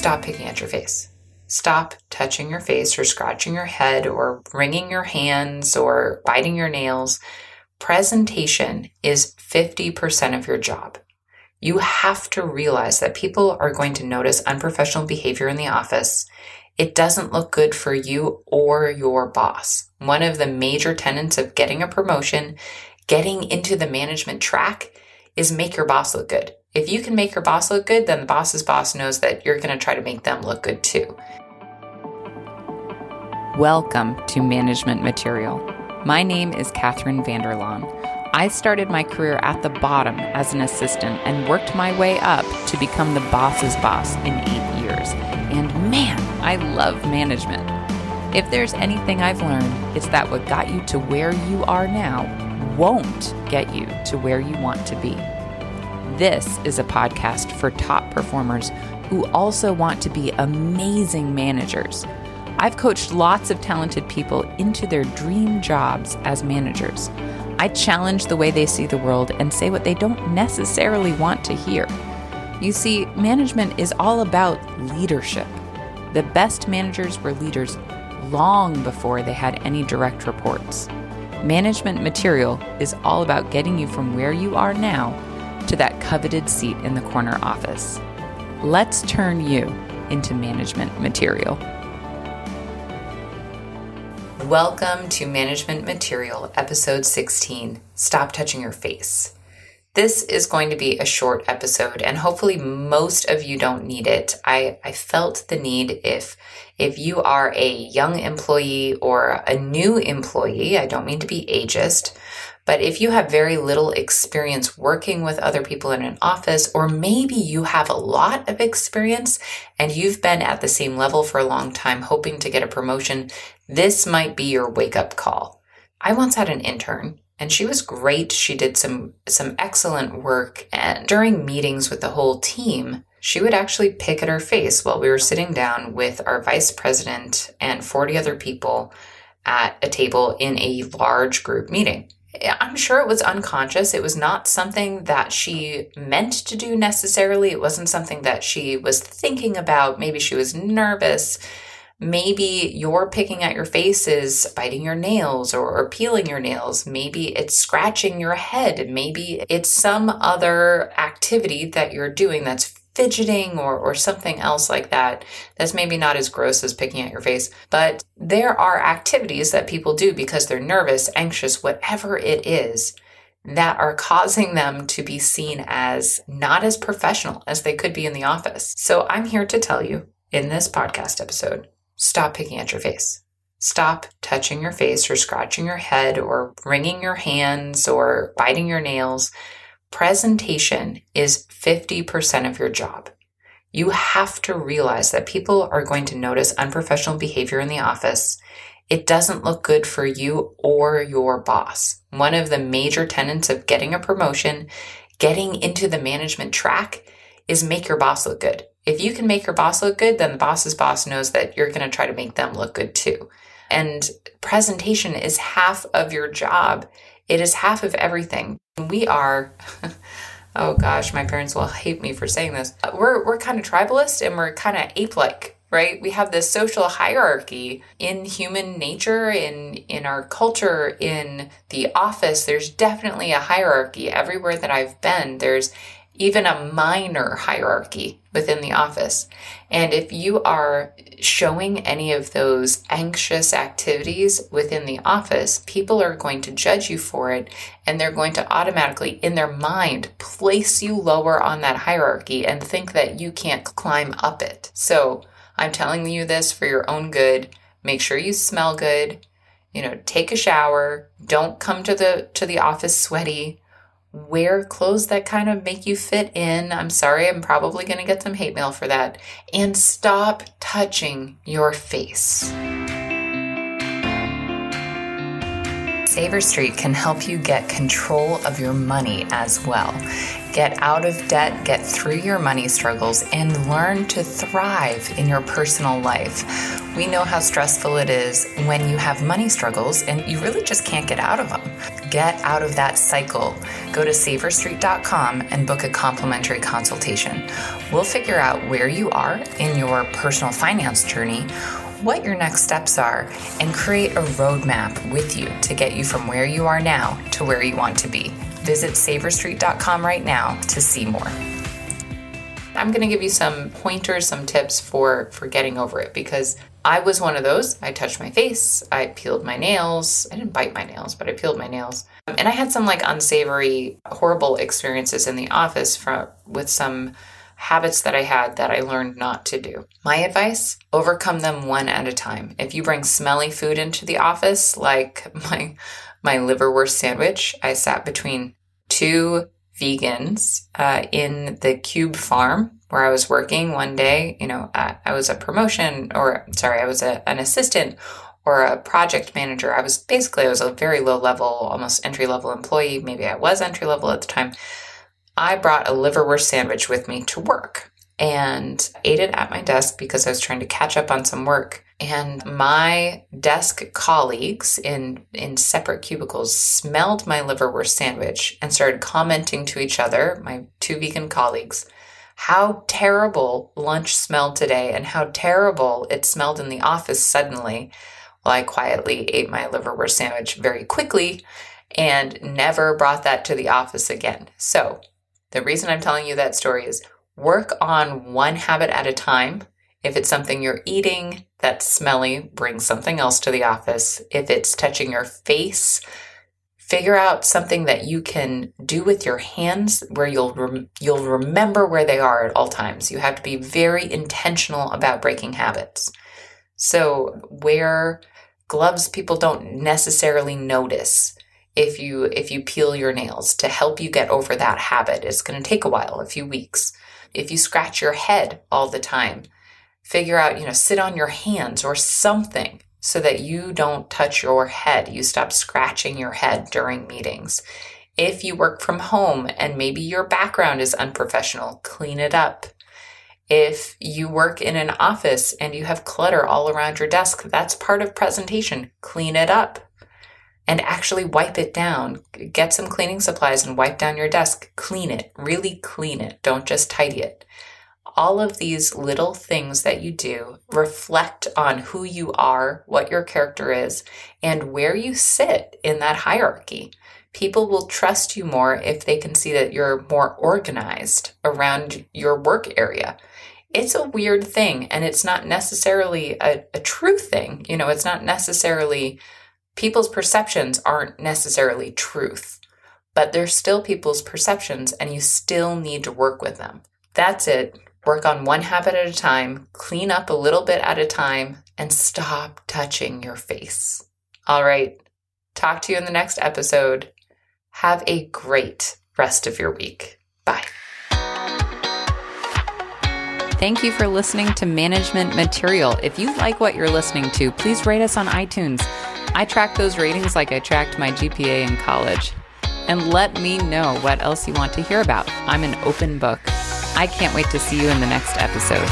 stop picking at your face. Stop touching your face or scratching your head or wringing your hands or biting your nails. Presentation is 50% of your job. You have to realize that people are going to notice unprofessional behavior in the office. It doesn't look good for you or your boss. One of the major tenets of getting a promotion, getting into the management track, is make your boss look good. If you can make your boss look good, then the boss's boss knows that you're going to try to make them look good too. Welcome to Management Material. My name is Catherine Vanderlaan. I started my career at the bottom as an assistant and worked my way up to become the boss's boss in eight years. And man, I love management. If there's anything I've learned, it's that what got you to where you are now won't get you to where you want to be. This is a podcast for top performers who also want to be amazing managers. I've coached lots of talented people into their dream jobs as managers. I challenge the way they see the world and say what they don't necessarily want to hear. You see, management is all about leadership. The best managers were leaders long before they had any direct reports. Management material is all about getting you from where you are now to that coveted seat in the corner office. Let's turn you into management material. Welcome to Management Material, Episode 16 Stop Touching Your Face. This is going to be a short episode, and hopefully, most of you don't need it. I, I felt the need if if you are a young employee or a new employee, I don't mean to be ageist, but if you have very little experience working with other people in an office, or maybe you have a lot of experience and you've been at the same level for a long time hoping to get a promotion, this might be your wake up call. I once had an intern and she was great. She did some, some excellent work. And during meetings with the whole team, she would actually pick at her face while we were sitting down with our vice president and 40 other people at a table in a large group meeting. I'm sure it was unconscious. It was not something that she meant to do necessarily. It wasn't something that she was thinking about. Maybe she was nervous. Maybe you're picking at your face is biting your nails or, or, peeling your nails. Maybe it's scratching your head. Maybe it's some other activity that you're doing that's fidgeting or, or something else like that that's maybe not as gross as picking at your face. But there are activities that people do because they're nervous, anxious, whatever it is that are causing them to be seen as not as professional as they could be in the office. So I'm here to tell you in this podcast episode stop picking at your face. Stop touching your face or scratching your head or wringing your hands or biting your nails Presentation is 50% of your job. You have to realize that people are going to notice unprofessional behavior in the office. It doesn't look good for you or your boss. One of the major tenets of getting a promotion, getting into the management track, is make your boss look good. If you can make your boss look good, then the boss's boss knows that you're going to try to make them look good too. And presentation is half of your job. It is half of everything. We are, oh gosh, my parents will hate me for saying this. We're, we're kind of tribalist and we're kind of ape like right we have this social hierarchy in human nature in in our culture in the office there's definitely a hierarchy everywhere that i've been there's even a minor hierarchy within the office. And if you are showing any of those anxious activities within the office, people are going to judge you for it and they're going to automatically, in their mind, place you lower on that hierarchy and think that you can't climb up it. So I'm telling you this for your own good. Make sure you smell good. You know, take a shower. Don't come to the to the office sweaty wear clothes that kind of make you fit in. I'm sorry, I'm probably going to get some hate mail for that. And stop touching your face. Saver Street can help you get control of your money as well. Get out of debt, get through your money struggles, and learn to thrive in your personal life. We know how stressful it is when you have money struggles and you really just can't get out of them. Get out of that cycle. Go to saverstreet.com and book a complimentary consultation. We'll figure out where you are in your personal finance journey what your next steps are and create a roadmap with you to get you from where you are now to where you want to be. Visit saverstreet.com right now to see more. I'm going to give you some pointers, some tips for for getting over it because I was one of those. I touched my face, I peeled my nails. I didn't bite my nails, but I peeled my nails. And I had some like unsavory, horrible experiences in the office from with some habits that I had that I learned not to do. My advice overcome them one at a time. If you bring smelly food into the office, like my, my liverwurst sandwich, I sat between two vegans uh, in the Cube Farm where I was working one day. You know, uh, I was a promotion, or sorry, I was a, an assistant or a project manager. I was basically I was a very low level, almost entry level employee. Maybe I was entry level at the time. I brought a liverwurst sandwich with me to work and ate it at my desk because I was trying to catch up on some work. And my desk colleagues in, in separate cubicles smelled my liverwurst sandwich and started commenting to each other, my two vegan colleagues, how terrible lunch smelled today and how terrible it smelled in the office suddenly. While I quietly ate my liverwurst sandwich very quickly and never brought that to the office again. So, the reason I'm telling you that story is work on one habit at a time. If it's something you're eating that's smelly, bring something else to the office. If it's touching your face, figure out something that you can do with your hands where you'll you'll remember where they are at all times. You have to be very intentional about breaking habits. So, wear gloves people don't necessarily notice if you if you peel your nails to help you get over that habit. It's going to take a while, a few weeks. If you scratch your head all the time, figure out, you know, sit on your hands or something so that you don't touch your head. You stop scratching your head during meetings. If you work from home and maybe your background is unprofessional, clean it up. If you work in an office and you have clutter all around your desk, that's part of presentation. Clean it up and actually wipe it down. Get some cleaning supplies and wipe down your desk. Clean it, really clean it. Don't just tidy it. All of these little things that you do reflect on who you are, what your character is, and where you sit in that hierarchy. People will trust you more if they can see that you're more organized around your work area it's a weird thing and it's not necessarily a, a, true thing. You know, it's not necessarily people's perceptions aren't necessarily truth, but they're still people's perceptions and you still need to work with them. That's it. Work on one habit at a time, clean up a little bit at a time, and stop touching your face. All right. Talk to you in the next episode. Have a great rest of your week. Bye. Thank you for listening to Management Material. If you like what you're listening to, please rate us on iTunes. I track those ratings like I tracked my GPA in college. And let me know what else you want to hear about. I'm an open book. I can't wait to see you in the next episode.